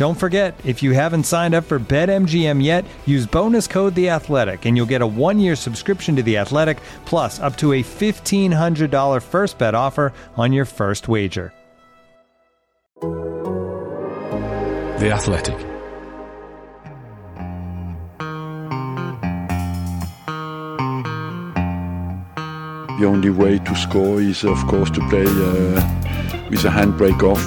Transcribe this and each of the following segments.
Don't forget, if you haven't signed up for BetMGM yet, use bonus code The Athletic, and you'll get a one-year subscription to The Athletic, plus up to a fifteen hundred dollar first bet offer on your first wager. The Athletic. The only way to score is, of course, to play uh, with a handbrake off.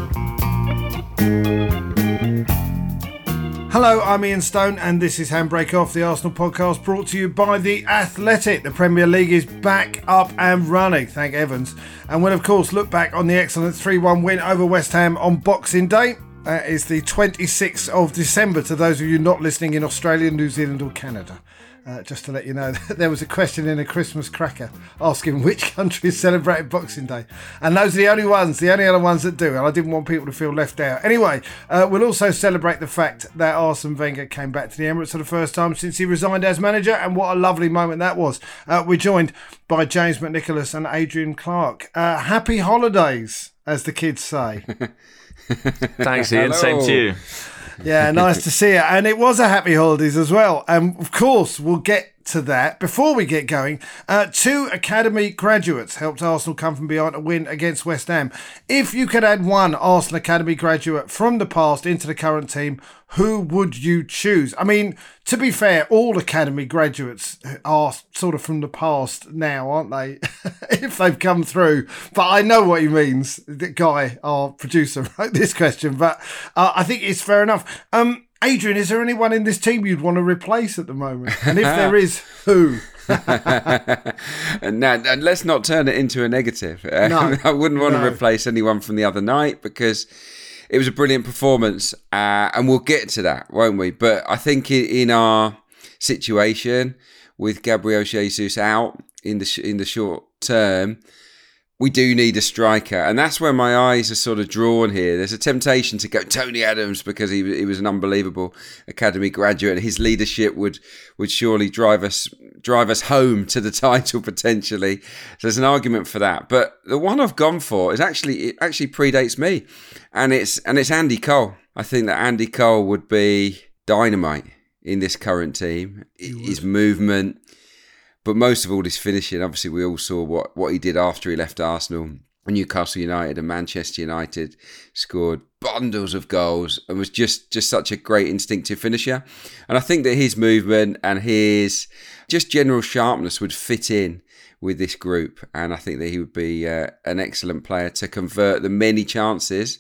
Hello, I'm Ian Stone, and this is Handbrake Off, the Arsenal podcast brought to you by The Athletic. The Premier League is back up and running, thank Evans. And we'll, of course, look back on the excellent 3 1 win over West Ham on Boxing Day. That is the 26th of December to those of you not listening in Australia, New Zealand, or Canada. Uh, just to let you know, there was a question in a Christmas cracker asking which countries celebrated Boxing Day. And those are the only ones, the only other ones that do. And I didn't want people to feel left out. Anyway, uh, we'll also celebrate the fact that Arsene Wenger came back to the Emirates for the first time since he resigned as manager. And what a lovely moment that was. Uh, we're joined by James McNicholas and Adrian Clark. Uh, happy holidays, as the kids say. Thanks, Ian. Same to you. Yeah, nice to see it. And it was a happy holidays as well. And of course, we'll get to that. Before we get going, uh, two academy graduates helped Arsenal come from behind to win against West Ham. If you could add one Arsenal academy graduate from the past into the current team, who would you choose? I mean, to be fair, all academy graduates are sort of from the past now, aren't they? if they've come through. But I know what he means. The guy, our producer, wrote this question, but uh, I think it's fair enough. Um, Adrian, is there anyone in this team you'd want to replace at the moment? And if there is, who? now, let's not turn it into a negative. No, I wouldn't want no. to replace anyone from the other night because it was a brilliant performance, uh, and we'll get to that, won't we? But I think in our situation with Gabriel Jesus out in the sh- in the short term, we do need a striker, and that's where my eyes are sort of drawn here. There's a temptation to go Tony Adams because he he was an unbelievable academy graduate, and his leadership would would surely drive us drive us home to the title potentially. So there's an argument for that, but the one I've gone for is actually it actually predates me, and it's and it's Andy Cole. I think that Andy Cole would be dynamite in this current team. His movement, but most of all, his finishing. Obviously, we all saw what, what he did after he left Arsenal. Newcastle United and Manchester United scored bundles of goals and was just just such a great instinctive finisher. And I think that his movement and his just general sharpness would fit in with this group. And I think that he would be uh, an excellent player to convert the many chances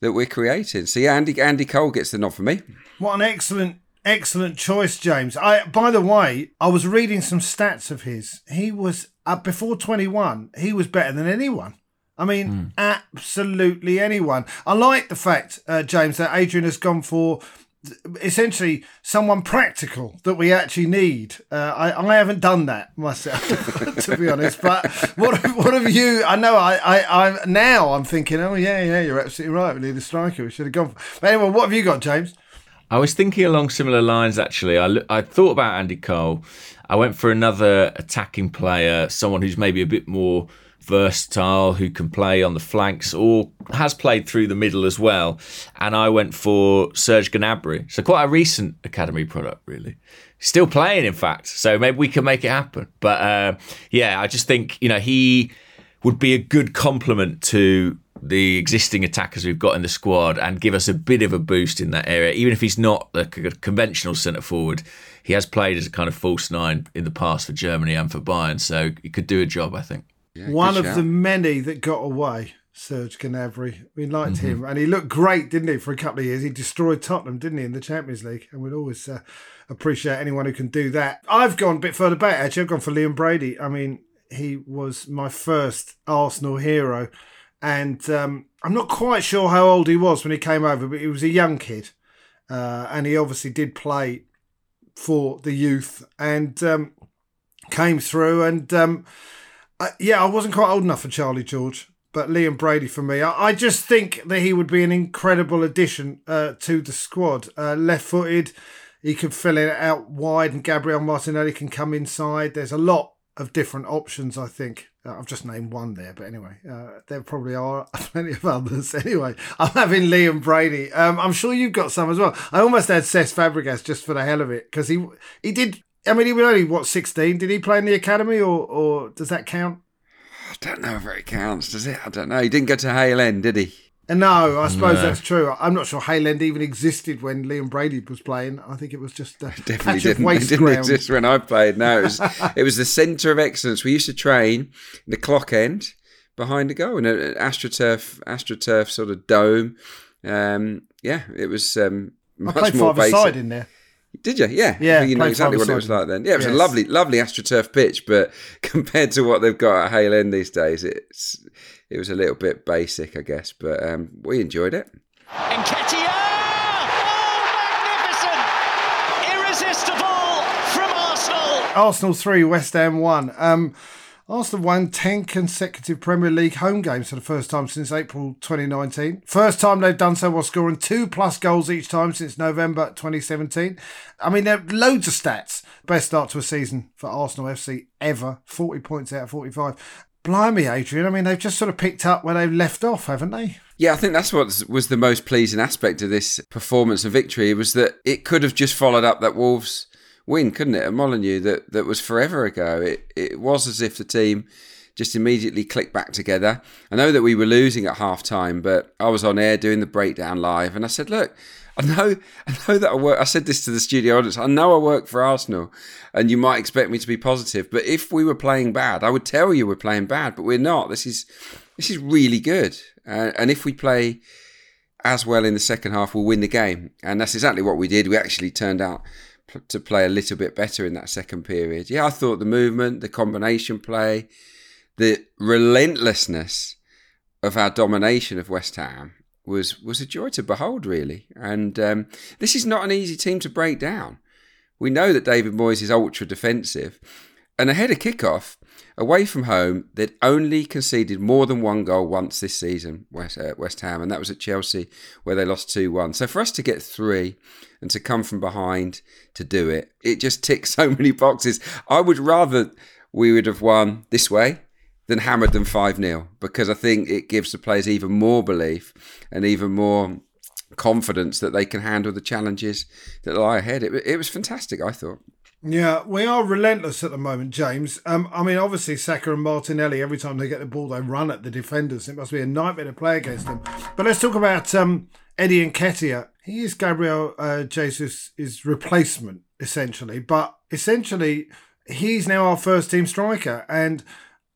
that we're creating. So yeah, Andy Andy Cole gets the nod for me. What an excellent, excellent choice, James. I, by the way, I was reading some stats of his. He was uh, before twenty one. He was better than anyone. I mean, absolutely anyone. I like the fact, uh, James, that Adrian has gone for essentially someone practical that we actually need. Uh, I, I haven't done that myself, to be honest. But what what have you? I know I, I I now I'm thinking, oh yeah, yeah, you're absolutely right. We need a striker. We should have gone. For, but anyway, what have you got, James? I was thinking along similar lines actually. I, I thought about Andy Cole. I went for another attacking player, someone who's maybe a bit more versatile, who can play on the flanks or has played through the middle as well. And I went for Serge Gnabry. So quite a recent academy product, really. Still playing, in fact. So maybe we can make it happen. But uh, yeah, I just think you know he would be a good complement to the existing attackers we've got in the squad and give us a bit of a boost in that area. Even if he's not a conventional centre forward, he has played as a kind of false nine in the past for Germany and for Bayern, so he could do a job, I think. Yeah, One of shout. the many that got away. Serge Gnabry. We liked mm-hmm. him, and he looked great, didn't he? For a couple of years, he destroyed Tottenham, didn't he, in the Champions League? And we'd always uh, appreciate anyone who can do that. I've gone a bit further back. Actually, I've gone for Liam Brady. I mean, he was my first Arsenal hero, and um, I'm not quite sure how old he was when he came over, but he was a young kid, uh, and he obviously did play for the youth and um, came through. And um, I, yeah, I wasn't quite old enough for Charlie George but Liam Brady for me. I, I, just think that he would be an incredible addition uh, to the squad. Uh, left footed, he can fill it out wide, and Gabriel Martinelli can come inside. There's a lot of different options, I think. Uh, I've just named one there, but anyway, uh, there probably are plenty of others. Anyway, I'm having Liam Brady. Um, I'm sure you've got some as well. I almost had Cesc Fabregas just for the hell of it because he he did. I mean, he was only what 16. Did he play in the academy, or or does that count? I don't know if it counts, does it? I don't know. He didn't go to Hale End, did he? And no, I suppose no. that's true. I'm not sure Hale End even existed when Liam Brady was playing. I think it was just a definitely didn't. it didn't ground. exist when I played. No, it was, it was the centre of excellence. We used to train in the clock end behind the goal in an astroturf, astroturf sort of dome. Um, yeah, it was um, much I played more basic. side in there. Did you? Yeah. Yeah. You know exactly what it was like then. Yeah, it was yes. a lovely, lovely AstroTurf pitch, but compared to what they've got at Hale End these days, it's it was a little bit basic, I guess. But um, we enjoyed it. Nketiah! Oh, magnificent! Irresistible from Arsenal. Arsenal three, West Ham one. Um, Arsenal won 10 consecutive Premier League home games for the first time since April 2019. First time they've done so while scoring two plus goals each time since November 2017. I mean, there are loads of stats. Best start to a season for Arsenal FC ever. 40 points out of 45. Blimey, Adrian. I mean, they've just sort of picked up where they've left off, haven't they? Yeah, I think that's what was the most pleasing aspect of this performance and victory was that it could have just followed up that Wolves win, couldn't it? At Molineux that that was forever ago. It it was as if the team just immediately clicked back together. I know that we were losing at half time, but I was on air doing the breakdown live, and I said, "Look, I know, I know that I work." I said this to the studio audience. I know I work for Arsenal, and you might expect me to be positive, but if we were playing bad, I would tell you we're playing bad, but we're not. This is this is really good, uh, and if we play as well in the second half, we'll win the game, and that's exactly what we did. We actually turned out to play a little bit better in that second period. Yeah, I thought the movement, the combination play, the relentlessness of our domination of West Ham was was a joy to behold, really. And um, this is not an easy team to break down. We know that David Moyes is ultra defensive, and ahead of kickoff, away from home, they'd only conceded more than one goal once this season, West, uh, West Ham, and that was at Chelsea, where they lost 2 1. So for us to get three and to come from behind to do it, it just ticks so many boxes. I would rather we would have won this way than hammered them 5 0 because I think it gives the players even more belief and even more confidence that they can handle the challenges that lie ahead. It, it was fantastic, I thought. Yeah, we are relentless at the moment, James. Um, I mean, obviously, Saka and Martinelli, every time they get the ball, they run at the defenders. It must be a nightmare to play against them. But let's talk about um, Eddie Nketiah. He is Gabriel uh, Jesus' replacement, essentially. But essentially, he's now our first team striker. And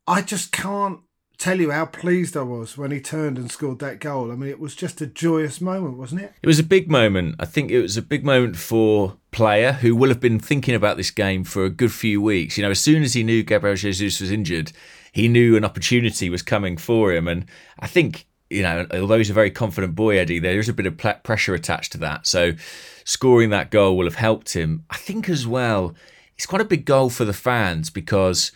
I just can't tell you how pleased I was when he turned and scored that goal. I mean, it was just a joyous moment, wasn't it? It was a big moment. I think it was a big moment for player who will have been thinking about this game for a good few weeks. You know, as soon as he knew Gabriel Jesus was injured, he knew an opportunity was coming for him. And I think, you know, although he's a very confident boy, Eddie, there is a bit of pressure attached to that. So scoring that goal will have helped him. I think as well, it's quite a big goal for the fans because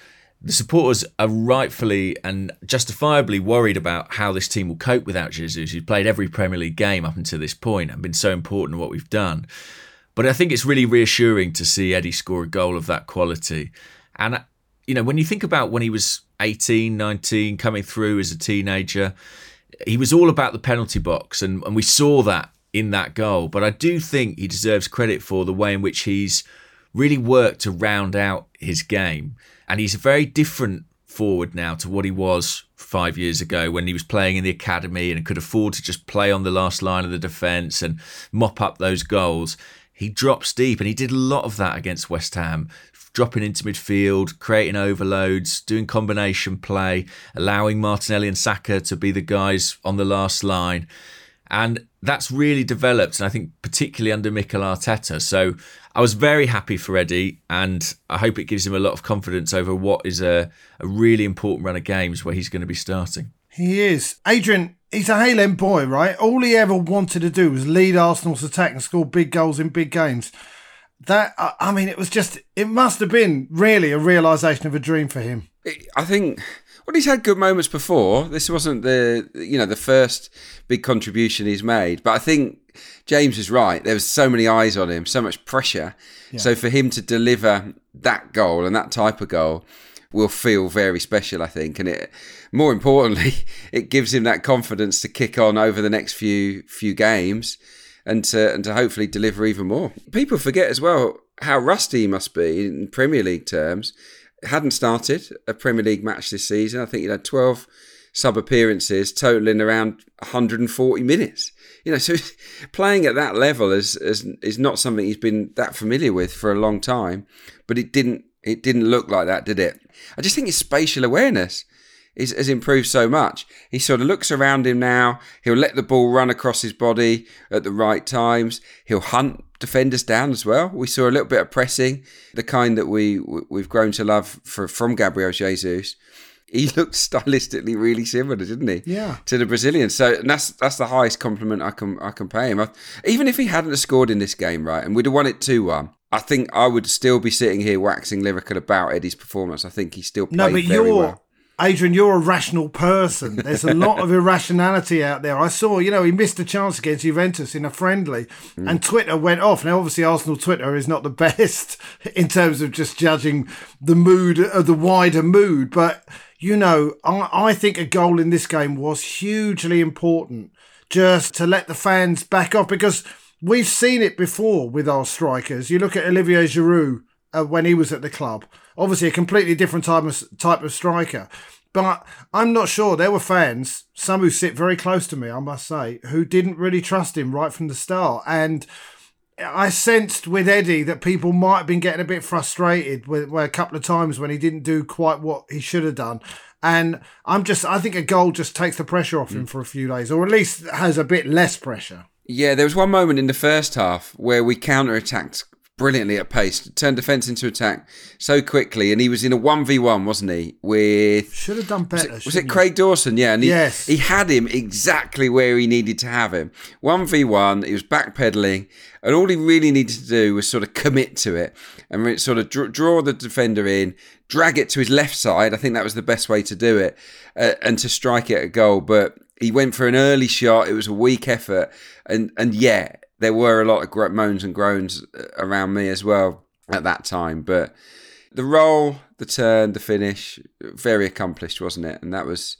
the supporters are rightfully and justifiably worried about how this team will cope without Jesus, who's played every Premier League game up until this point and been so important in what we've done. But I think it's really reassuring to see Eddie score a goal of that quality. And, you know, when you think about when he was 18, 19, coming through as a teenager, he was all about the penalty box. And, and we saw that in that goal. But I do think he deserves credit for the way in which he's really worked to round out his game and he's a very different forward now to what he was five years ago when he was playing in the academy and could afford to just play on the last line of the defence and mop up those goals. He drops deep and he did a lot of that against West Ham, dropping into midfield, creating overloads, doing combination play, allowing Martinelli and Saka to be the guys on the last line. And that's really developed, and I think particularly under Mikel Arteta. So I was very happy for Eddie, and I hope it gives him a lot of confidence over what is a, a really important run of games where he's going to be starting. He is. Adrian, he's a Hale boy, right? All he ever wanted to do was lead Arsenal's attack and score big goals in big games. That, I mean, it was just, it must have been really a realisation of a dream for him. I think well, he's had good moments before. This wasn't the you know the first big contribution he's made, but I think James is right. There was so many eyes on him, so much pressure. Yeah. So for him to deliver that goal and that type of goal will feel very special, I think. And it, more importantly, it gives him that confidence to kick on over the next few few games and to and to hopefully deliver even more. People forget as well how rusty he must be in Premier League terms hadn't started a Premier League match this season. I think he had 12 sub appearances, totaling around 140 minutes. You know, so playing at that level is, is is not something he's been that familiar with for a long time. But it didn't it didn't look like that, did it? I just think his spatial awareness is, has improved so much. He sort of looks around him now. He'll let the ball run across his body at the right times. He'll hunt defenders down as well. We saw a little bit of pressing, the kind that we we've grown to love for, from Gabriel Jesus. He looked stylistically really similar, didn't he? Yeah. To the Brazilian. So that's that's the highest compliment I can I can pay him. I, even if he hadn't scored in this game, right, and we'd have won it two one, I think I would still be sitting here waxing lyrical about Eddie's performance. I think he still played no, but very you're, well. Adrian, you're a rational person. There's a lot of irrationality out there. I saw, you know, he missed a chance against Juventus in a friendly, mm. and Twitter went off. Now, obviously, Arsenal Twitter is not the best in terms of just judging the mood of uh, the wider mood, but you know, I, I think a goal in this game was hugely important just to let the fans back off because we've seen it before with our strikers. You look at Olivier Giroud uh, when he was at the club Obviously, a completely different type of type of striker. But I'm not sure. There were fans, some who sit very close to me, I must say, who didn't really trust him right from the start. And I sensed with Eddie that people might have been getting a bit frustrated with, with a couple of times when he didn't do quite what he should have done. And I'm just, I think a goal just takes the pressure off him mm. for a few days, or at least has a bit less pressure. Yeah, there was one moment in the first half where we counter attacked brilliantly at pace, turned defence into attack so quickly, and he was in a one v one, wasn't he? With should have done better. Was it, was it Craig Dawson? Yeah, and he, yes, he had him exactly where he needed to have him. One v one, he was backpedaling, and all he really needed to do was sort of commit to it and sort of draw the defender in, drag it to his left side. I think that was the best way to do it, uh, and to strike it a goal, but. He went for an early shot. It was a weak effort, and and yeah, there were a lot of moans and groans uh, around me as well at that time. But the role, the turn, the finish, very accomplished, wasn't it? And that was,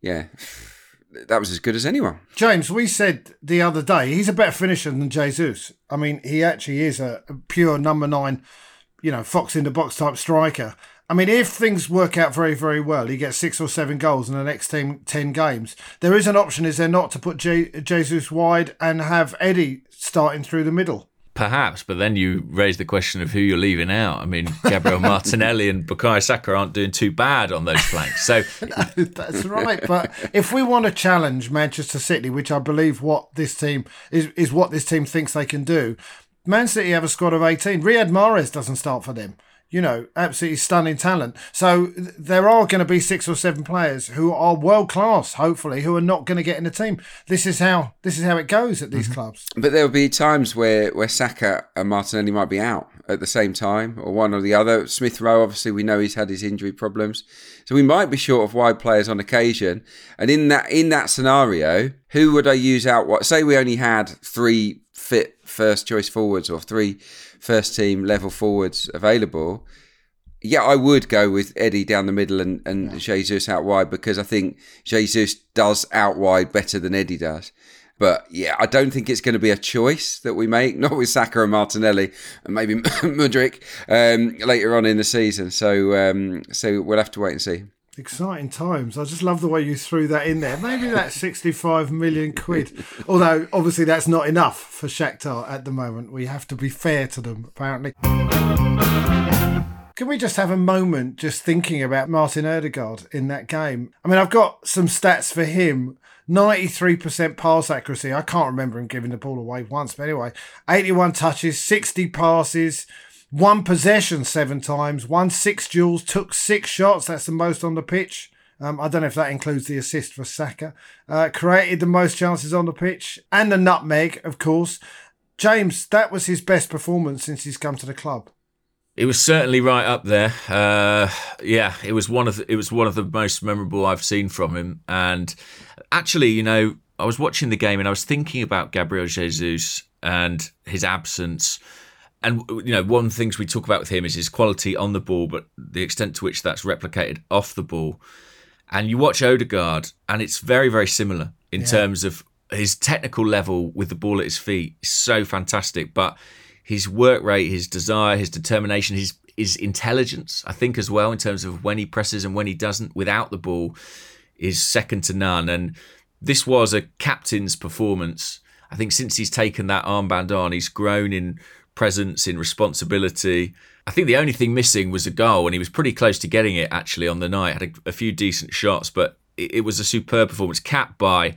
yeah, that was as good as anyone. James, we said the other day he's a better finisher than Jesus. I mean, he actually is a pure number nine, you know, fox in the box type striker. I mean, if things work out very, very well, he gets six or seven goals in the next 10, 10 games. There is an option, is there not, to put Jesus wide and have Eddie starting through the middle? Perhaps, but then you raise the question of who you're leaving out. I mean, Gabriel Martinelli and Bukayo Saka aren't doing too bad on those flanks. So no, that's right. But if we want to challenge Manchester City, which I believe what this team is, is what this team thinks they can do, Man City have a squad of 18. Riyad Mahrez doesn't start for them you know, absolutely stunning talent. So there are going to be six or seven players who are world class, hopefully, who are not going to get in the team. This is how this is how it goes at these mm-hmm. clubs. But there will be times where where Saka and Martinelli might be out at the same time, or one or the other. Smith Rowe, obviously, we know he's had his injury problems, so we might be short of wide players on occasion. And in that in that scenario, who would I use out? What say we only had three fit first choice forwards or three first team level forwards available, yeah, I would go with Eddie down the middle and, and yeah. Jesus out wide because I think Jesus does out wide better than Eddie does. But yeah, I don't think it's going to be a choice that we make, not with Saka and Martinelli and maybe Mudryk um, later on in the season. So um, so we'll have to wait and see. Exciting times. I just love the way you threw that in there. Maybe that's 65 million quid. Although, obviously, that's not enough for Shakhtar at the moment. We have to be fair to them, apparently. Can we just have a moment just thinking about Martin Odegaard in that game? I mean, I've got some stats for him. 93% pass accuracy. I can't remember him giving the ball away once, but anyway, 81 touches, 60 passes, won possession seven times, won six duels, took six shots. That's the most on the pitch. Um, I don't know if that includes the assist for Saka. Uh, created the most chances on the pitch and the nutmeg, of course. James, that was his best performance since he's come to the club. It was certainly right up there. Uh, yeah, it was one of the, it was one of the most memorable I've seen from him. And actually, you know, I was watching the game and I was thinking about Gabriel Jesus and his absence and you know, one of the things we talk about with him is his quality on the ball, but the extent to which that's replicated off the ball. And you watch Odegaard, and it's very, very similar in yeah. terms of his technical level with the ball at his feet is so fantastic. But his work rate, his desire, his determination, his his intelligence, I think as well, in terms of when he presses and when he doesn't without the ball, is second to none. And this was a captain's performance. I think since he's taken that armband on, he's grown in presence, in responsibility. I think the only thing missing was a goal, and he was pretty close to getting it actually on the night. Had a, a few decent shots, but it, it, was a superb performance, capped by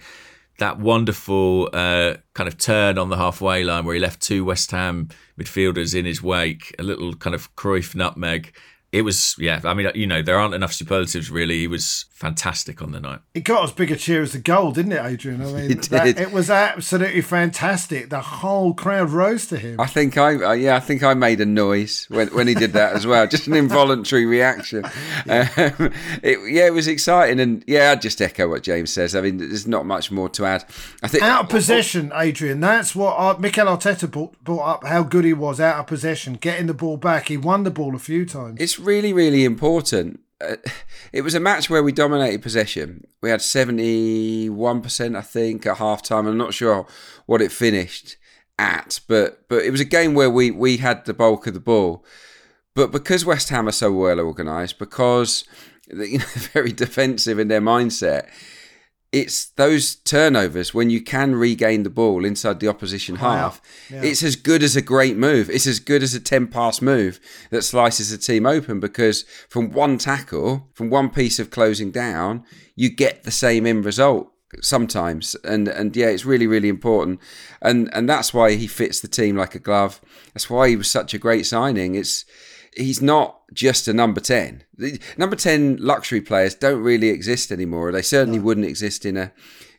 that wonderful uh, kind of turn on the halfway line where he left two West Ham midfielders in his wake, a little kind of Cruyff nutmeg. It was yeah i mean you know there aren't enough superlatives really. He was fantastic on the night. It got as big a cheer as the goal didn't it adrian? I mean it, that, it was absolutely fantastic. The whole crowd rose to him. I think i uh, yeah i think i made a noise when, when he did that as well just an involuntary reaction. Yeah. Um, it, yeah it was exciting and yeah i just echo what james says. I mean there's not much more to add. I think out of possession adrian that's what uh, mikel arteta brought, brought up how good he was out of possession getting the ball back. He won the ball a few times. It's really, really important. Uh, it was a match where we dominated possession. We had 71%, I think, at half time. I'm not sure what it finished at, but but it was a game where we, we had the bulk of the ball. But because West Ham are so well organised, because you know, very defensive in their mindset, it's those turnovers when you can regain the ball inside the opposition half. Yeah. It's as good as a great move. It's as good as a 10 pass move that slices a team open because from one tackle, from one piece of closing down, you get the same end result sometimes and and yeah it's really really important and and that's why he fits the team like a glove that's why he was such a great signing it's he's not just a number 10. The number 10 luxury players don't really exist anymore. They certainly no. wouldn't exist in a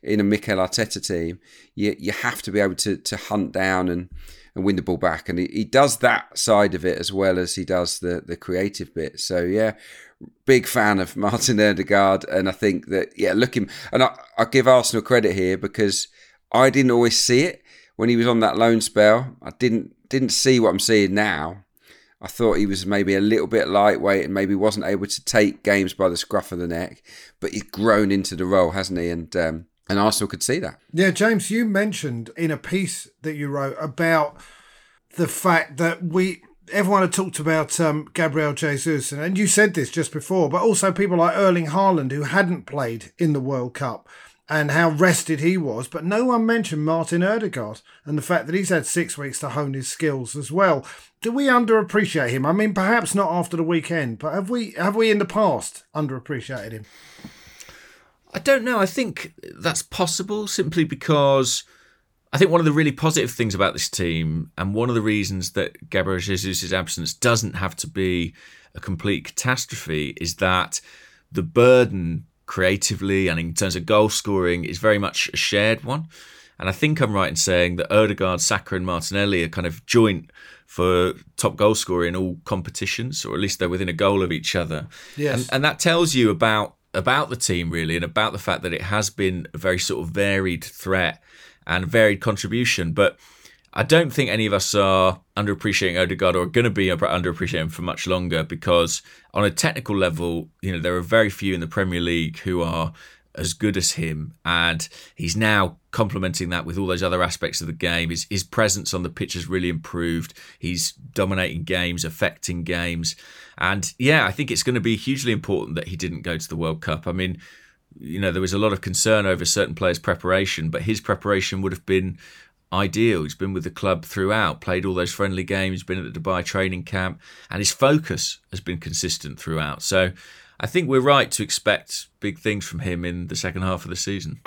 in a Mikel Arteta team. You you have to be able to to hunt down and and win the ball back and he, he does that side of it as well as he does the the creative bit. So yeah, big fan of Martin Odegaard and I think that yeah, look him and I I give Arsenal credit here because I didn't always see it when he was on that loan spell. I didn't didn't see what I'm seeing now I thought he was maybe a little bit lightweight and maybe wasn't able to take games by the scruff of the neck, but he's grown into the role, hasn't he? And um, and Arsenal could see that. Yeah, James, you mentioned in a piece that you wrote about the fact that we everyone had talked about um, Gabriel Jesus, and you said this just before, but also people like Erling Haaland who hadn't played in the World Cup and how rested he was, but no one mentioned Martin Odegaard and the fact that he's had six weeks to hone his skills as well. Do we underappreciate him? I mean, perhaps not after the weekend, but have we have we in the past underappreciated him? I don't know. I think that's possible simply because I think one of the really positive things about this team, and one of the reasons that Gabriel Jesus' absence doesn't have to be a complete catastrophe, is that the burden creatively and in terms of goal scoring is very much a shared one. And I think I'm right in saying that Odegaard, Saka, and Martinelli are kind of joint for top goal scorer in all competitions, or at least they're within a goal of each other. Yes. And, and that tells you about about the team really, and about the fact that it has been a very sort of varied threat and varied contribution. But I don't think any of us are underappreciating Odegaard or going to be underappreciating him for much longer because on a technical level, you know, there are very few in the Premier League who are as good as him, and he's now complementing that with all those other aspects of the game. His, his presence on the pitch has really improved. He's dominating games, affecting games. And yeah, I think it's going to be hugely important that he didn't go to the World Cup. I mean, you know, there was a lot of concern over certain players' preparation, but his preparation would have been ideal. He's been with the club throughout, played all those friendly games, been at the Dubai training camp, and his focus has been consistent throughout. So I think we're right to expect big things from him in the second half of the season.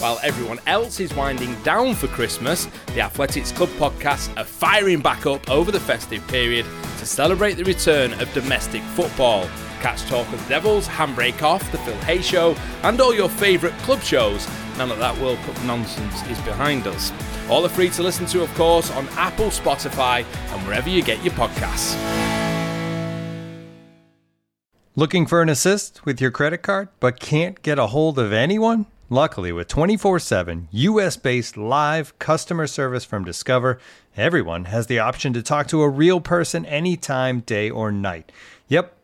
While everyone else is winding down for Christmas, the Athletics Club podcast are firing back up over the festive period to celebrate the return of domestic football. Catch Talk of the Devils, Handbrake Off, The Phil Hay Show, and all your favourite club shows now that that World Cup nonsense is behind us. All are free to listen to, of course, on Apple, Spotify, and wherever you get your podcasts. Looking for an assist with your credit card but can't get a hold of anyone? Luckily, with 24 7 US based live customer service from Discover, everyone has the option to talk to a real person anytime, day or night. Yep,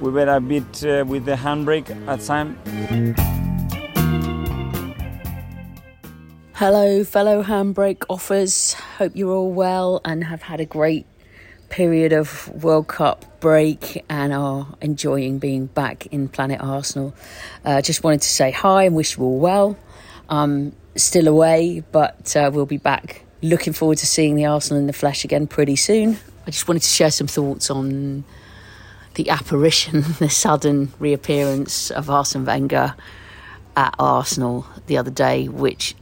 We were a bit uh, with the handbrake at time. Hello, fellow handbrake offers. Hope you're all well and have had a great period of World Cup break and are enjoying being back in Planet Arsenal. Uh, just wanted to say hi and wish you all well. I'm still away, but uh, we'll be back. Looking forward to seeing the Arsenal in the flesh again pretty soon. I just wanted to share some thoughts on the apparition, the sudden reappearance of Arsene Wenger at Arsenal the other day, which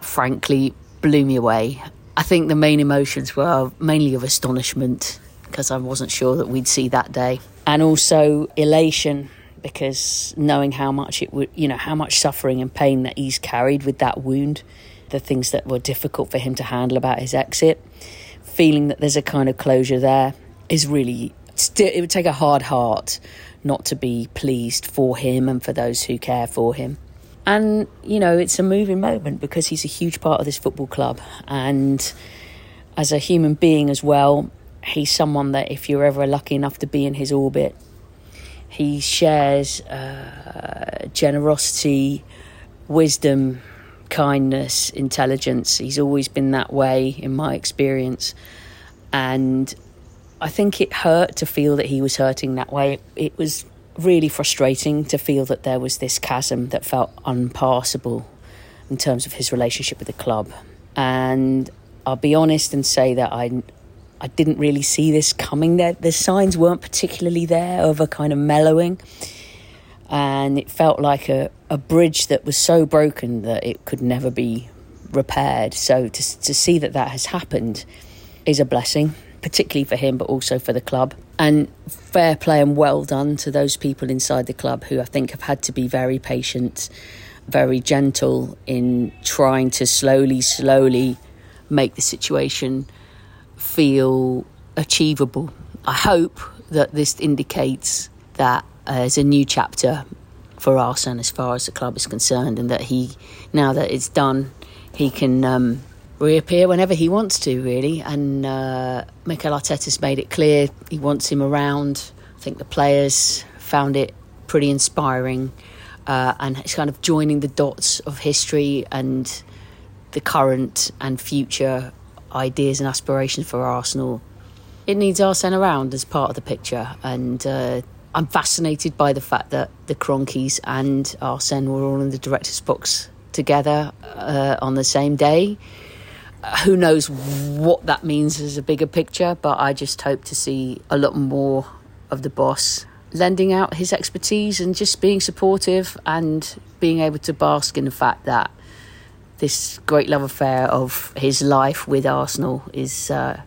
frankly blew me away. I think the main emotions were mainly of astonishment because I wasn't sure that we'd see that day, and also elation because knowing how much it would, you know, how much suffering and pain that he's carried with that wound, the things that were difficult for him to handle about his exit, feeling that there's a kind of closure there is really it would take a hard heart not to be pleased for him and for those who care for him. And you know, it's a moving moment because he's a huge part of this football club and as a human being as well, he's someone that if you're ever lucky enough to be in his orbit, he shares uh, generosity, wisdom, kindness, intelligence. He's always been that way in my experience. And I think it hurt to feel that he was hurting that way. It was really frustrating to feel that there was this chasm that felt unpassable in terms of his relationship with the club. And I'll be honest and say that I I didn't really see this coming. There, the signs weren't particularly there of a kind of mellowing, and it felt like a, a bridge that was so broken that it could never be repaired. So to to see that that has happened is a blessing particularly for him, but also for the club. And fair play and well done to those people inside the club who I think have had to be very patient, very gentle in trying to slowly, slowly make the situation feel achievable. I hope that this indicates that there's a new chapter for Arsene as far as the club is concerned, and that he, now that it's done, he can um, reappear whenever he wants to, really. And uh, Mikel Arteta's made it clear he wants him around. I think the players found it pretty inspiring, uh, and it's kind of joining the dots of history and the current and future ideas and aspirations for Arsenal. It needs Arsene around as part of the picture, and uh, I'm fascinated by the fact that the Kroenkes and Arsene were all in the director's box together uh, on the same day. Who knows what that means as a bigger picture, but I just hope to see a lot more of the boss lending out his expertise and just being supportive and being able to bask in the fact that this great love affair of his life with Arsenal is uh,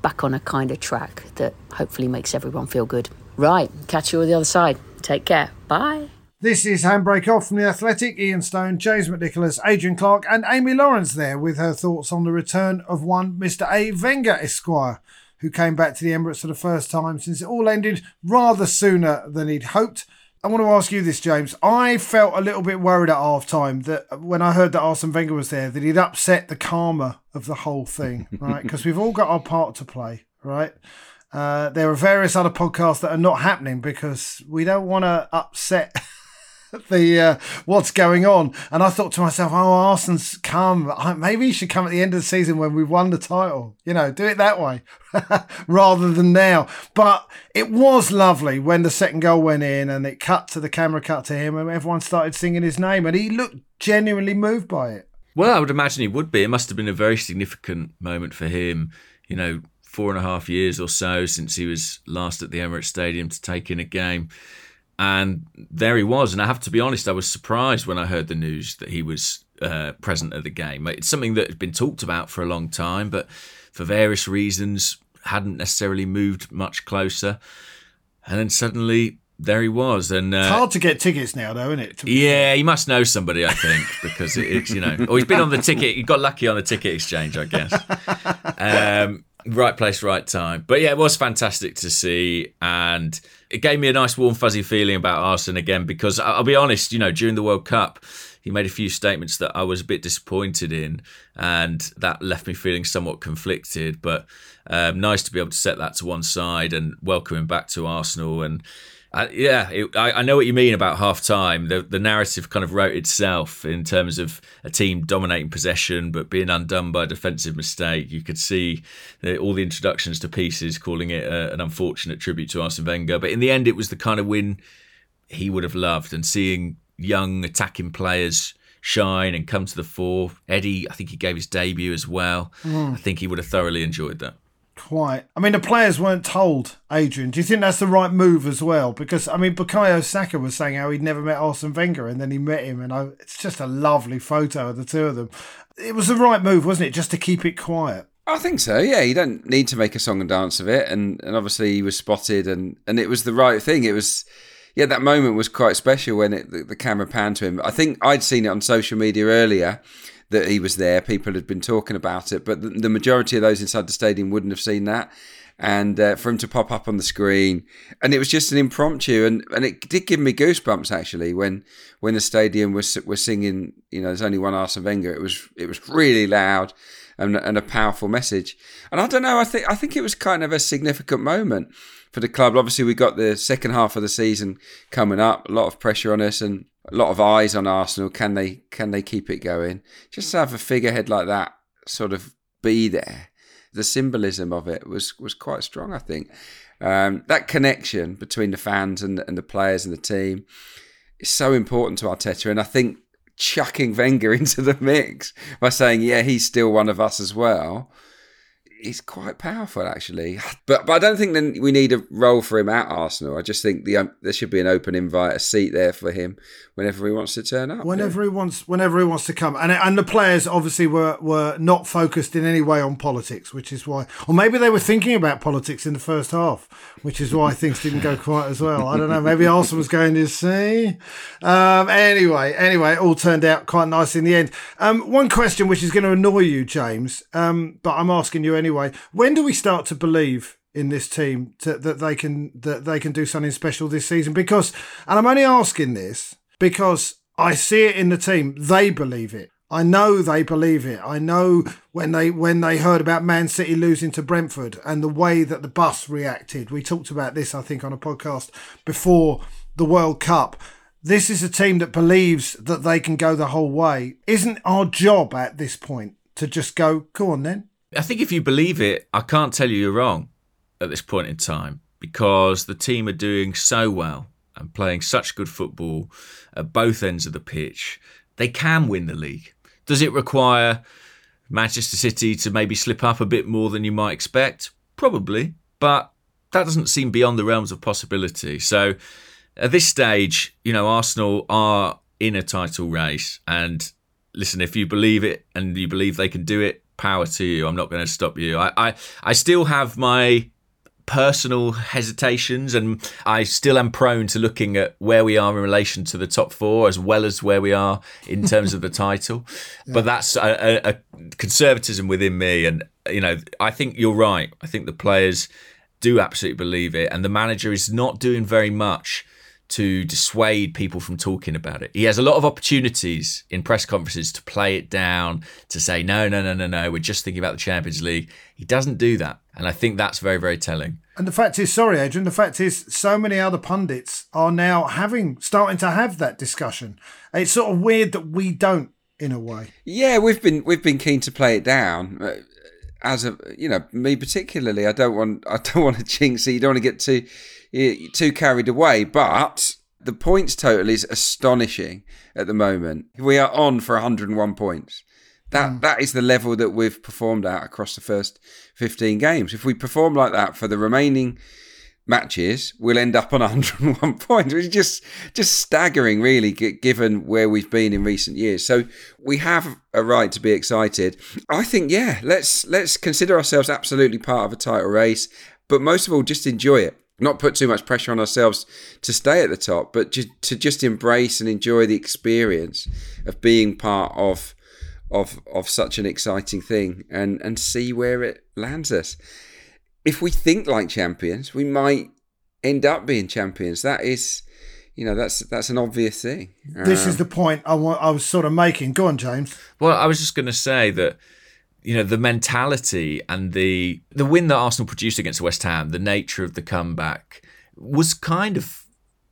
back on a kind of track that hopefully makes everyone feel good. Right, catch you on the other side. Take care. Bye. This is Handbrake Off from The Athletic. Ian Stone, James McNicholas, Adrian Clark, and Amy Lawrence there with her thoughts on the return of one Mr. A. Wenger Esquire, who came back to the Emirates for the first time since it all ended rather sooner than he'd hoped. I want to ask you this, James. I felt a little bit worried at half time that when I heard that Arsene Wenger was there, that he'd upset the karma of the whole thing, right? Because we've all got our part to play, right? Uh, there are various other podcasts that are not happening because we don't want to upset the uh, what's going on. And I thought to myself, oh, Arsene's come. Maybe he should come at the end of the season when we've won the title. You know, do it that way rather than now. But it was lovely when the second goal went in and it cut to the camera, cut to him, and everyone started singing his name, and he looked genuinely moved by it. Well, I would imagine he would be. It must have been a very significant moment for him. You know, four and a half years or so since he was last at the Emirates Stadium to take in a game. And there he was. And I have to be honest, I was surprised when I heard the news that he was uh, present at the game. It's something that had been talked about for a long time, but for various reasons hadn't necessarily moved much closer. And then suddenly there he was. And uh, it's hard to get tickets now, though, isn't it? Yeah, he must know somebody, I think, because it, it's you know, or he's been on the ticket. He got lucky on the ticket exchange, I guess. Um, Right place, right time. But yeah, it was fantastic to see. And it gave me a nice, warm, fuzzy feeling about Arsene again because I'll be honest, you know, during the World Cup, he made a few statements that I was a bit disappointed in, and that left me feeling somewhat conflicted. But um, nice to be able to set that to one side and welcome him back to Arsenal. And uh, yeah, it, I, I, know what you mean about half time. The, the narrative kind of wrote itself in terms of a team dominating possession but being undone by a defensive mistake. You could see the, all the introductions to pieces calling it a, an unfortunate tribute to Arsene Wenger. But in the end, it was the kind of win he would have loved. And seeing young attacking players shine and come to the fore. Eddie, I think he gave his debut as well. Mm. I think he would have thoroughly enjoyed that quite. I mean, the players weren't told, Adrian. Do you think that's the right move as well? Because, I mean, Bukayo Saka was saying how he'd never met Arsene Wenger and then he met him, and I, it's just a lovely photo of the two of them. It was the right move, wasn't it, just to keep it quiet? I think so. Yeah, you don't need to make a song and dance of it, and and obviously he was spotted, and and it was the right thing. It was, yeah, that moment was quite special when it the, the camera panned to him. I think I'd seen it on social media earlier, that he was there. People had been talking about it, but the, the majority of those inside the stadium wouldn't have seen that. And uh, for him to pop up on the screen, and it was just an impromptu, and, and it did give me goosebumps actually when when the stadium was was singing. You know, there's only one Arsene Wenger. It was it was really loud and, and a powerful message. And I don't know. I think I think it was kind of a significant moment for the club. Obviously, we got the second half of the season coming up. A lot of pressure on us, and a lot of eyes on Arsenal. Can they can they keep it going? Just to have a figurehead like that sort of be there. The symbolism of it was was quite strong. I think um, that connection between the fans and and the players and the team is so important to Arteta. And I think chucking Wenger into the mix by saying, "Yeah, he's still one of us as well." He's quite powerful actually. But but I don't think then we need a role for him at Arsenal. I just think the um, there should be an open invite, a seat there for him whenever he wants to turn up. Whenever yeah. he wants, whenever he wants to come, and and the players obviously were were not focused in any way on politics, which is why, or maybe they were thinking about politics in the first half, which is why things didn't go quite as well. I don't know. Maybe Arsenal was going to see. Um, anyway, anyway, it all turned out quite nice in the end. Um, one question which is going to annoy you, James, um, but I'm asking you anyway. When do we start to believe? in this team to, that they can that they can do something special this season because and I'm only asking this because I see it in the team. They believe it. I know they believe it. I know when they when they heard about Man City losing to Brentford and the way that the bus reacted. We talked about this, I think, on a podcast before the World Cup. This is a team that believes that they can go the whole way. Isn't our job at this point to just go, go on then? I think if you believe it, I can't tell you you're wrong at this point in time because the team are doing so well and playing such good football at both ends of the pitch. They can win the league. Does it require Manchester City to maybe slip up a bit more than you might expect? Probably, but that doesn't seem beyond the realms of possibility. So at this stage, you know, Arsenal are in a title race. And listen, if you believe it and you believe they can do it, power to you. I'm not going to stop you. I, I, I still have my personal hesitations and I still am prone to looking at where we are in relation to the top four as well as where we are in terms of the title. Yeah. But that's a, a, a conservatism within me. And, you know, I think you're right. I think the players do absolutely believe it. And the manager is not doing very much to dissuade people from talking about it. He has a lot of opportunities in press conferences to play it down, to say, no, no, no, no, no, we're just thinking about the Champions League. He doesn't do that. And I think that's very, very telling. And the fact is, sorry, Adrian, the fact is, so many other pundits are now having, starting to have that discussion. It's sort of weird that we don't, in a way. Yeah, we've been we've been keen to play it down. Uh, as a, you know, me particularly, I don't want I don't want to jinx it. You don't want to get too too carried away. But the points total is astonishing at the moment. We are on for 101 points. That mm. that is the level that we've performed at across the first 15 games. If we perform like that for the remaining matches, we'll end up on 101 points, which is just just staggering, really, given where we've been in recent years. So we have a right to be excited. I think, yeah, let's let's consider ourselves absolutely part of a title race, but most of all, just enjoy it not put too much pressure on ourselves to stay at the top, but to, to just embrace and enjoy the experience of being part of of of such an exciting thing and and see where it lands us. If we think like champions, we might end up being champions. That is, you know, that's that's an obvious thing. This is uh, the point I want. I was sort of making. Go on, James. Well, I was just going to say that you know the mentality and the the win that Arsenal produced against West Ham, the nature of the comeback was kind of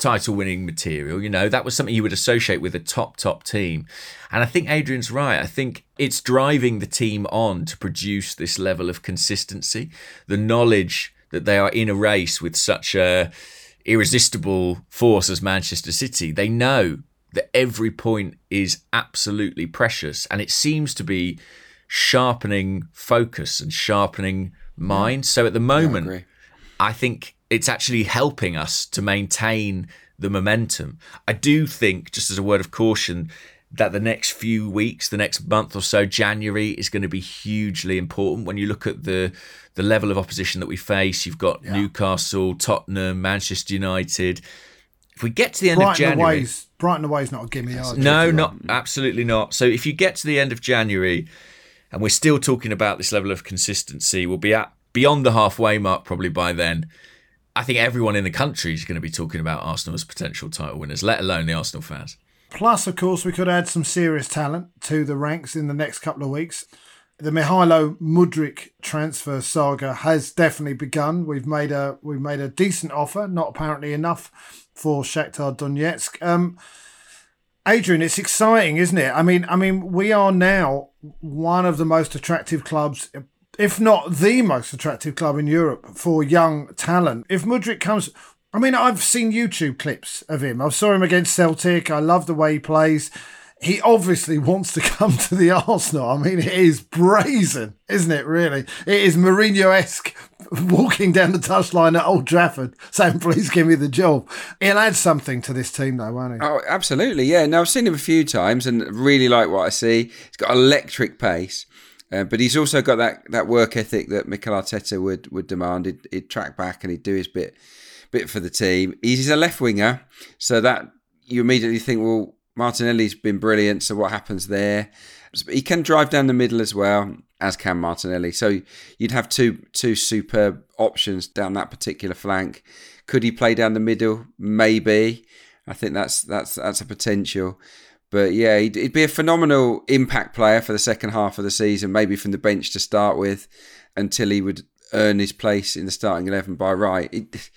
title winning material. You know, that was something you would associate with a top, top team. And I think Adrian's right. I think it's driving the team on to produce this level of consistency, the knowledge that they are in a race with such a irresistible force as Manchester City. They know that every point is absolutely precious. And it seems to be sharpening focus and sharpening mind. So at the moment, yeah, I, I think it's actually helping us to maintain the momentum. I do think, just as a word of caution, that the next few weeks, the next month or so, January is going to be hugely important. When you look at the the level of opposition that we face, you've got yeah. Newcastle, Tottenham, Manchester United. If we get to the end Brighton of January, away's, Brighton away's not a gimme. No, not absolutely not. So if you get to the end of January and we're still talking about this level of consistency. We'll be at beyond the halfway mark probably by then. I think everyone in the country is going to be talking about Arsenal as potential title winners, let alone the Arsenal fans. Plus, of course, we could add some serious talent to the ranks in the next couple of weeks. The Mykhailo Mudryk transfer saga has definitely begun. We've made a we've made a decent offer, not apparently enough for Shakhtar Donetsk. Um, Adrian, it's exciting, isn't it? I mean, I mean, we are now one of the most attractive clubs, if not the most attractive club in Europe for young talent. If Mudryk comes, I mean, I've seen YouTube clips of him. I saw him against Celtic. I love the way he plays he obviously wants to come to the Arsenal. I mean, it is brazen, isn't it, really? It is Mourinho esque walking down the touchline at Old Trafford saying, please give me the job. He'll add something to this team, though, won't he? Oh, absolutely. Yeah. Now, I've seen him a few times and really like what I see. He's got electric pace. Uh, but he's also got that, that work ethic that Mikel Arteta would would demand. He'd, he'd track back and he'd do his bit bit for the team. He's a left winger, so that you immediately think, well, Martinelli's been brilliant. So what happens there? He can drive down the middle as well, as can Martinelli. So you'd have two two superb options down that particular flank. Could he play down the middle? Maybe. I think that's that's that's a potential. But yeah, he'd, he'd be a phenomenal impact player for the second half of the season, maybe from the bench to start with, until he would earn his place in the starting eleven by right. It,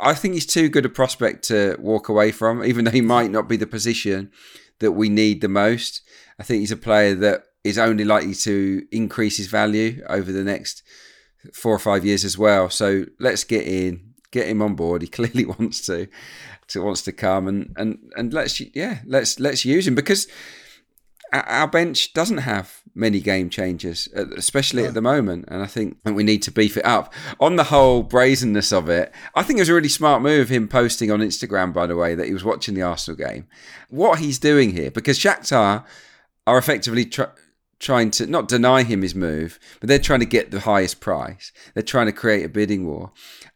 I think he's too good a prospect to walk away from, even though he might not be the position that we need the most. I think he's a player that is only likely to increase his value over the next four or five years as well. So let's get in, get him on board. He clearly wants to, to wants to come and and and let's yeah let's let's use him because our bench doesn't have many game changers, uh, especially at the moment. And I think we need to beef it up. On the whole brazenness of it, I think it was a really smart move, him posting on Instagram, by the way, that he was watching the Arsenal game. What he's doing here, because Shakhtar are effectively tr- trying to not deny him his move, but they're trying to get the highest price. They're trying to create a bidding war.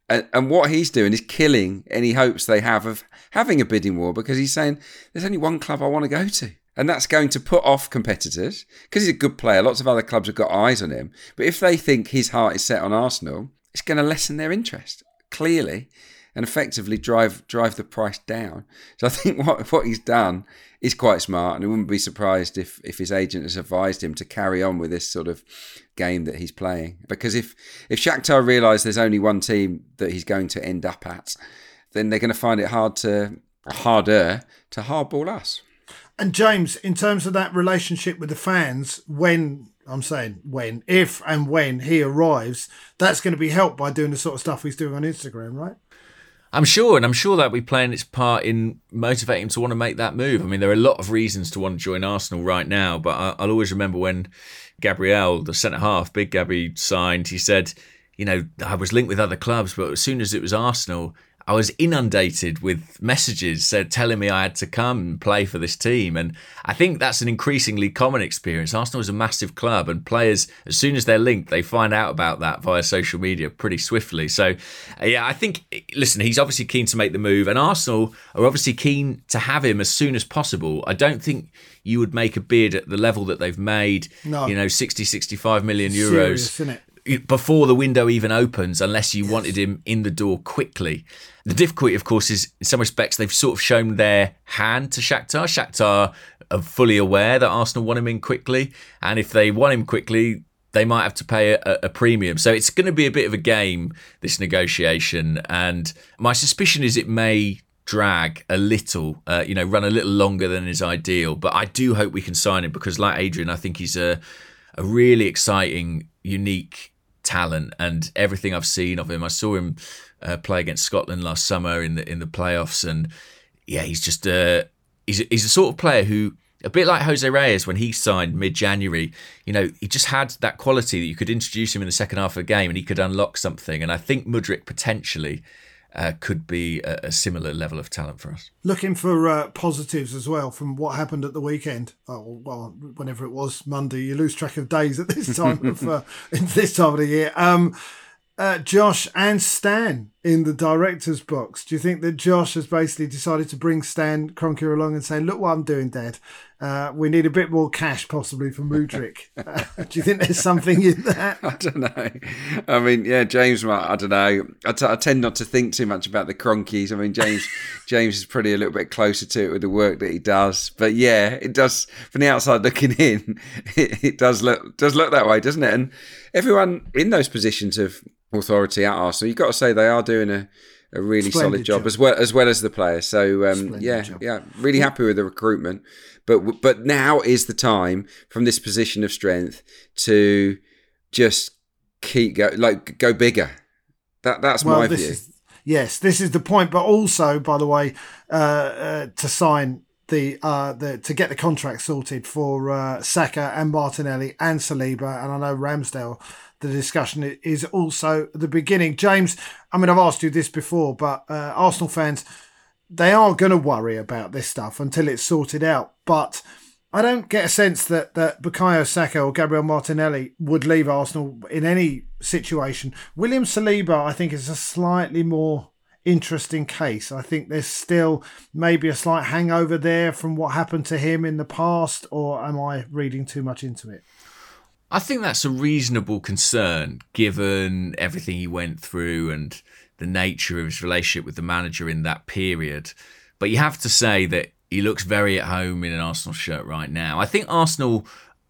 And, and what he's doing is killing any hopes they have of having a bidding war because he's saying, there's only one club I want to go to. And that's going to put off competitors because he's a good player. Lots of other clubs have got eyes on him. But if they think his heart is set on Arsenal, it's going to lessen their interest, clearly, and effectively drive drive the price down. So I think what, what he's done is quite smart. And I wouldn't be surprised if, if his agent has advised him to carry on with this sort of game that he's playing. Because if, if Shakhtar realise there's only one team that he's going to end up at, then they're going to find it hard to harder to hardball us. And James, in terms of that relationship with the fans, when I'm saying when, if and when he arrives, that's going to be helped by doing the sort of stuff he's doing on Instagram, right? I'm sure, and I'm sure that'll be playing its part in motivating him to want to make that move. I mean, there are a lot of reasons to want to join Arsenal right now, but I'll always remember when Gabriel, the centre half, Big Gabby, signed. He said, "You know, I was linked with other clubs, but as soon as it was Arsenal, I was inundated with messages said telling me I had to come and play for this team, and I think that's an increasingly common experience. Arsenal is a massive club, and players, as soon as they're linked, they find out about that via social media pretty swiftly. So, uh, yeah, I think listen, he's obviously keen to make the move, and Arsenal are obviously keen to have him as soon as possible. I don't think you would make a bid at the level that they've made, no. you know, 60, 65 million euros. Serious, before the window even opens, unless you yes. wanted him in the door quickly. The difficulty, of course, is in some respects they've sort of shown their hand to Shakhtar. Shakhtar are fully aware that Arsenal want him in quickly, and if they want him quickly, they might have to pay a, a premium. So it's going to be a bit of a game this negotiation, and my suspicion is it may drag a little, uh, you know, run a little longer than is ideal. But I do hope we can sign him because, like Adrian, I think he's a a really exciting, unique talent, and everything I've seen of him. I saw him uh, play against Scotland last summer in the in the playoffs, and yeah, he's just a he's a, he's a sort of player who. A bit like Jose Reyes when he signed mid January, you know, he just had that quality that you could introduce him in the second half of the game and he could unlock something. And I think Mudryk potentially uh, could be a, a, similar level of talent for us. Looking for uh, positives as well from what happened at the weekend. Oh, well, whenever it was Monday, you lose track of days at this time of uh, this time of the year. Um, uh, Josh and Stan in the director's box. Do you think that Josh has basically decided to bring Stan Kroenke along and say, "Look what I'm doing, Dad. Uh, we need a bit more cash, possibly for Mudryk." Uh, do you think there's something in that? I don't know. I mean, yeah, James. I don't know. I, t- I tend not to think too much about the Kroenkes. I mean, James. James is pretty a little bit closer to it with the work that he does. But yeah, it does. From the outside looking in, it, it does look does look that way, doesn't it? And everyone in those positions of authority at Arsenal. You've got to say they are doing a, a really Splendid solid job, job, as well as well as the players. So um, yeah, job. yeah, really happy with the recruitment. But but now is the time from this position of strength to just keep go like go bigger. That that's well, my view. Is, yes, this is the point. But also, by the way, uh, uh, to sign the uh the to get the contract sorted for uh, Saka and Martinelli and Saliba, and I know Ramsdale the discussion is also the beginning. James, I mean, I've asked you this before, but uh, Arsenal fans, they are going to worry about this stuff until it's sorted out. But I don't get a sense that, that Bukayo Saka or Gabriel Martinelli would leave Arsenal in any situation. William Saliba, I think, is a slightly more interesting case. I think there's still maybe a slight hangover there from what happened to him in the past, or am I reading too much into it? I think that's a reasonable concern given everything he went through and the nature of his relationship with the manager in that period. But you have to say that he looks very at home in an Arsenal shirt right now. I think Arsenal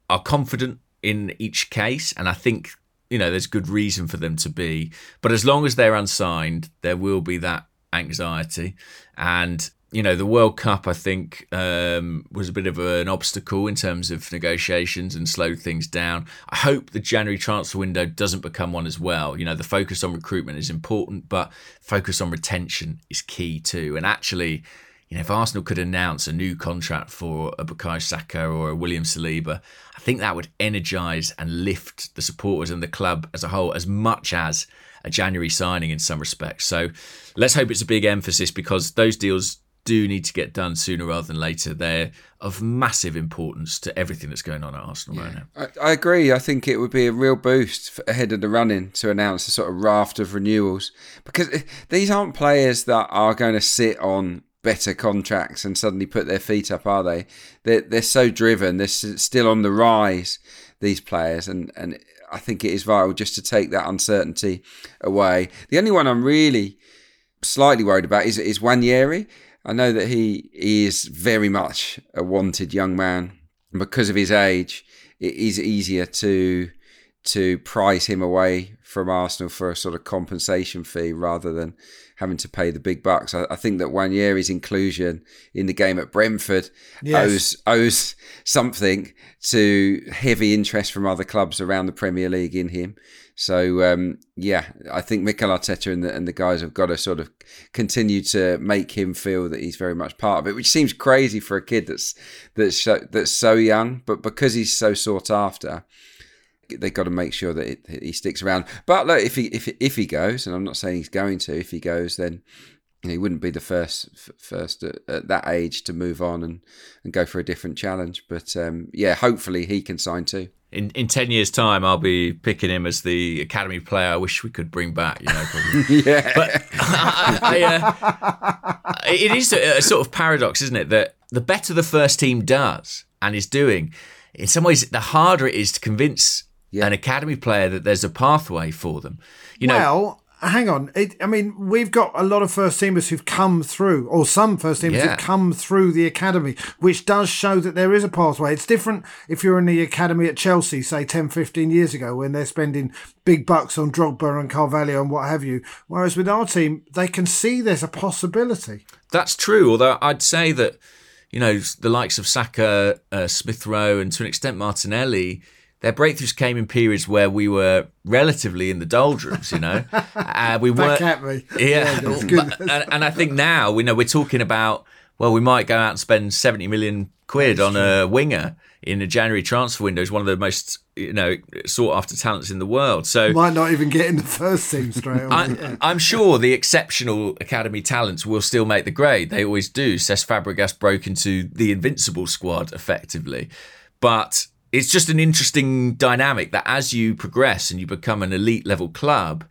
are confident in each case, and I think you know there's good reason for them to be. But as long as they're unsigned, there will be that anxiety, and you know the World Cup I think um, was a bit of an obstacle in terms of negotiations and slowed things down. I hope the January transfer window doesn't become one as well. You know the focus on recruitment is important, but focus on retention is key too. And actually you know, if Arsenal could announce a new contract for a Bukayo Saka or a William Saliba, I think that would energise and lift the supporters and the club as a whole as much as a January signing in some respects. So let's hope it's a big emphasis because those deals do need to get done sooner rather than later. They're of massive importance to everything that's going on at Arsenal yeah. right now. I, I, agree. I think it would be a real boost ahead of the running to announce a sort of raft of renewals because eh, these aren't players that are going to sit on better contracts and suddenly put their feet up, are they? They're, they're so driven. They're still on the rise, these players. And, and I think it is vital just to take that uncertainty away. The only one I'm really slightly worried about is, is Nwaneri. I know that he, he is very much a wanted young man. And Because of his age, it is easier to to prize him away from Arsenal for a sort of compensation fee rather than having to pay the big bucks. I, I think that Nwaneri's inclusion in the game at Brentford yes. owes owes something to heavy interest from other clubs around the Premier League in him. So um, yeah, I think Mikel Arteta and the, and the guys have got to sort of continue to make him feel that he's very much part of it, which seems crazy for a kid that's that's so, that's so young, but because he's so sought after they've got to make sure that it, he sticks around. But look, if he if if he goes, and I'm not saying he's going to, if he goes, then he wouldn't be the first first at, at, that age to move on and, and go for a different challenge. But um, yeah, hopefully he can sign too. In in ten years' time, I'll be picking him as the academy player. I wish we could bring back, you know. yeah, but I, I, uh, it is a, a sort of paradox, isn't it? That the better the first team does and is doing, in some ways, the harder it is to convince yeah. an academy player that there's a pathway for them. You know, well, hang on. It, I mean, we've got a lot of first teamers who've come through, or some first teamers yeah. who've come through the academy, which does show that there is a pathway. It's different if you're in the academy at Chelsea, say 10, 15 years ago, when they're spending big bucks on Drogba and Carvalho and what have you. Whereas with our team, they can see there's a possibility. That's true. Although I'd say that, you know, the likes of Saka, uh, Smith Rowe, and to an extent Martinelli their breakthroughs came in periods where we were relatively in the doldrums, you know. uh, we were at me. Yeah, yeah and, and, I think now we know we're talking about well, we might go out and spend seventy million quid That's on true. a winger in a January transfer window. Is one of the most you know sought after talents in the world. So might not even get in the first team straight away. I, I'm sure the exceptional academy talents will still make the grade. They always do. Cesc Fabregas broke into the invincible squad effectively, but it's just an interesting dynamic that as you progress and you become an elite level club,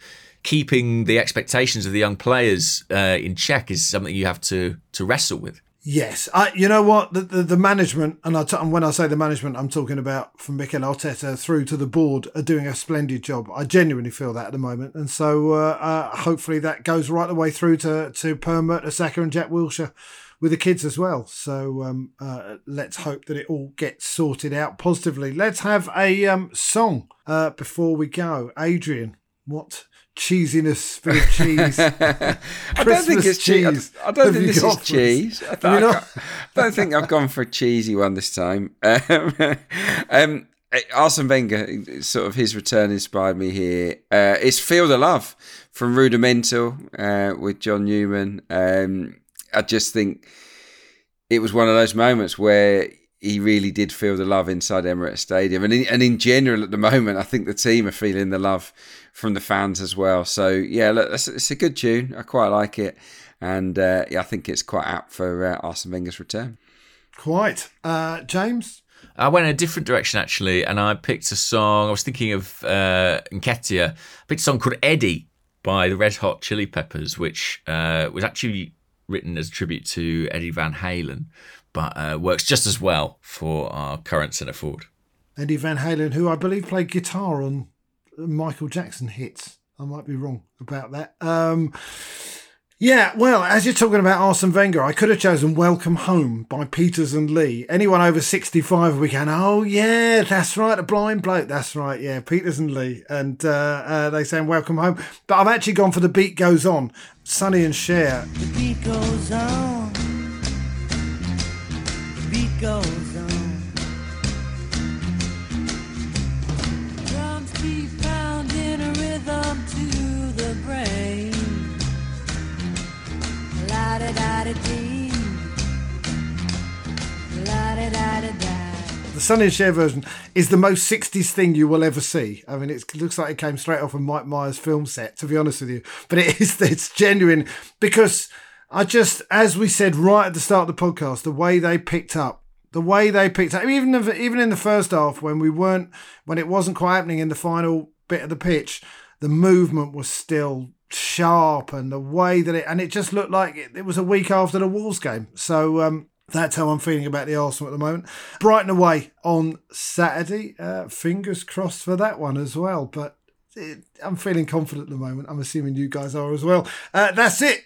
keeping the expectations of the young players uh, in check is something you have to to wrestle with. Yes, I, you know what the, the, the management, and, I t- and when I say the management, I'm talking about from Mikel Arteta through to the board are doing a splendid job. I genuinely feel that at the moment, and so uh, uh, hopefully that goes right the way through to to Per Mertesacker and Jack Wilshere with the kids as well. So um, uh, let's hope that it all gets sorted out positively. Let's have a um, song uh, before we go. Adrian, what cheesiness for cheese? I don't think it's cheese. I, I don't think this is cheese. I, I, I, don't think I've gone for a cheesy one this time. Um, um, Arsene Wenger, sort of his return inspired me here. Uh, it's Feel the Love from Rudimental uh, with John Newman. Um, I just think it was one of those moments where he really did feel the love inside Emirates Stadium, and in, and in general at the moment, I think the team are feeling the love from the fans as well. So yeah, look, it's, it's a good tune. I quite like it, and uh, yeah, I think it's quite apt for uh, Arsene Wenger's return. Quite, uh, James. I went in a different direction actually, and I picked a song. I was thinking of uh, Nketiah. I picked a song called Eddie by the Red Hot Chili Peppers, which uh, was actually written as a tribute to Eddie Van Halen, but uh, works just as well for our current centre forward. Eddie Van Halen, who I believe played guitar on Michael Jackson hits. I might be wrong about that. Um, Yeah, well, as you're talking about Arsene Wenger, I could have chosen Welcome Home by Peters and Lee. Anyone over 65 we can, oh, yeah, that's right, a blind bloke. That's right, yeah, Peters and Lee. And uh, uh, they saying Welcome Home. But I've actually gone for The Beat Goes On, Sonny and Cher. The beat goes on. The beat goes on. Sonny and Cher version is the most 60s thing you will ever see. I mean, it looks like it came straight off a Mike Myers film set, to be honest with you. But it is, it's genuine because I just, as we said right at the start of the podcast, the way they picked up, the way they picked up, even if, even in the first half when we weren't, when it wasn't quite happening in the final bit of the pitch, the movement was still sharp and the way that it, and it just looked like it, it was a week after the Wolves game. So, um, that's how I'm feeling about the Arsenal at the moment. Brighton away on Saturday. Uh, fingers crossed for that one as well. But it, I'm feeling confident at the moment. I'm assuming you guys are as well. Uh, that's it.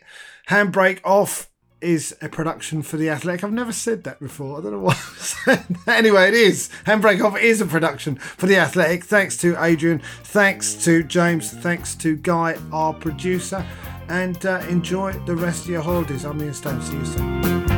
Handbrake off is a production for the Athletic. I've never said that before. I don't know why. anyway, it is. Handbrake off is a production for the Athletic. Thanks to Adrian. Thanks to James. Thanks to Guy, our producer. And uh, enjoy the rest of your holidays. I'm Ian Stone. See you soon.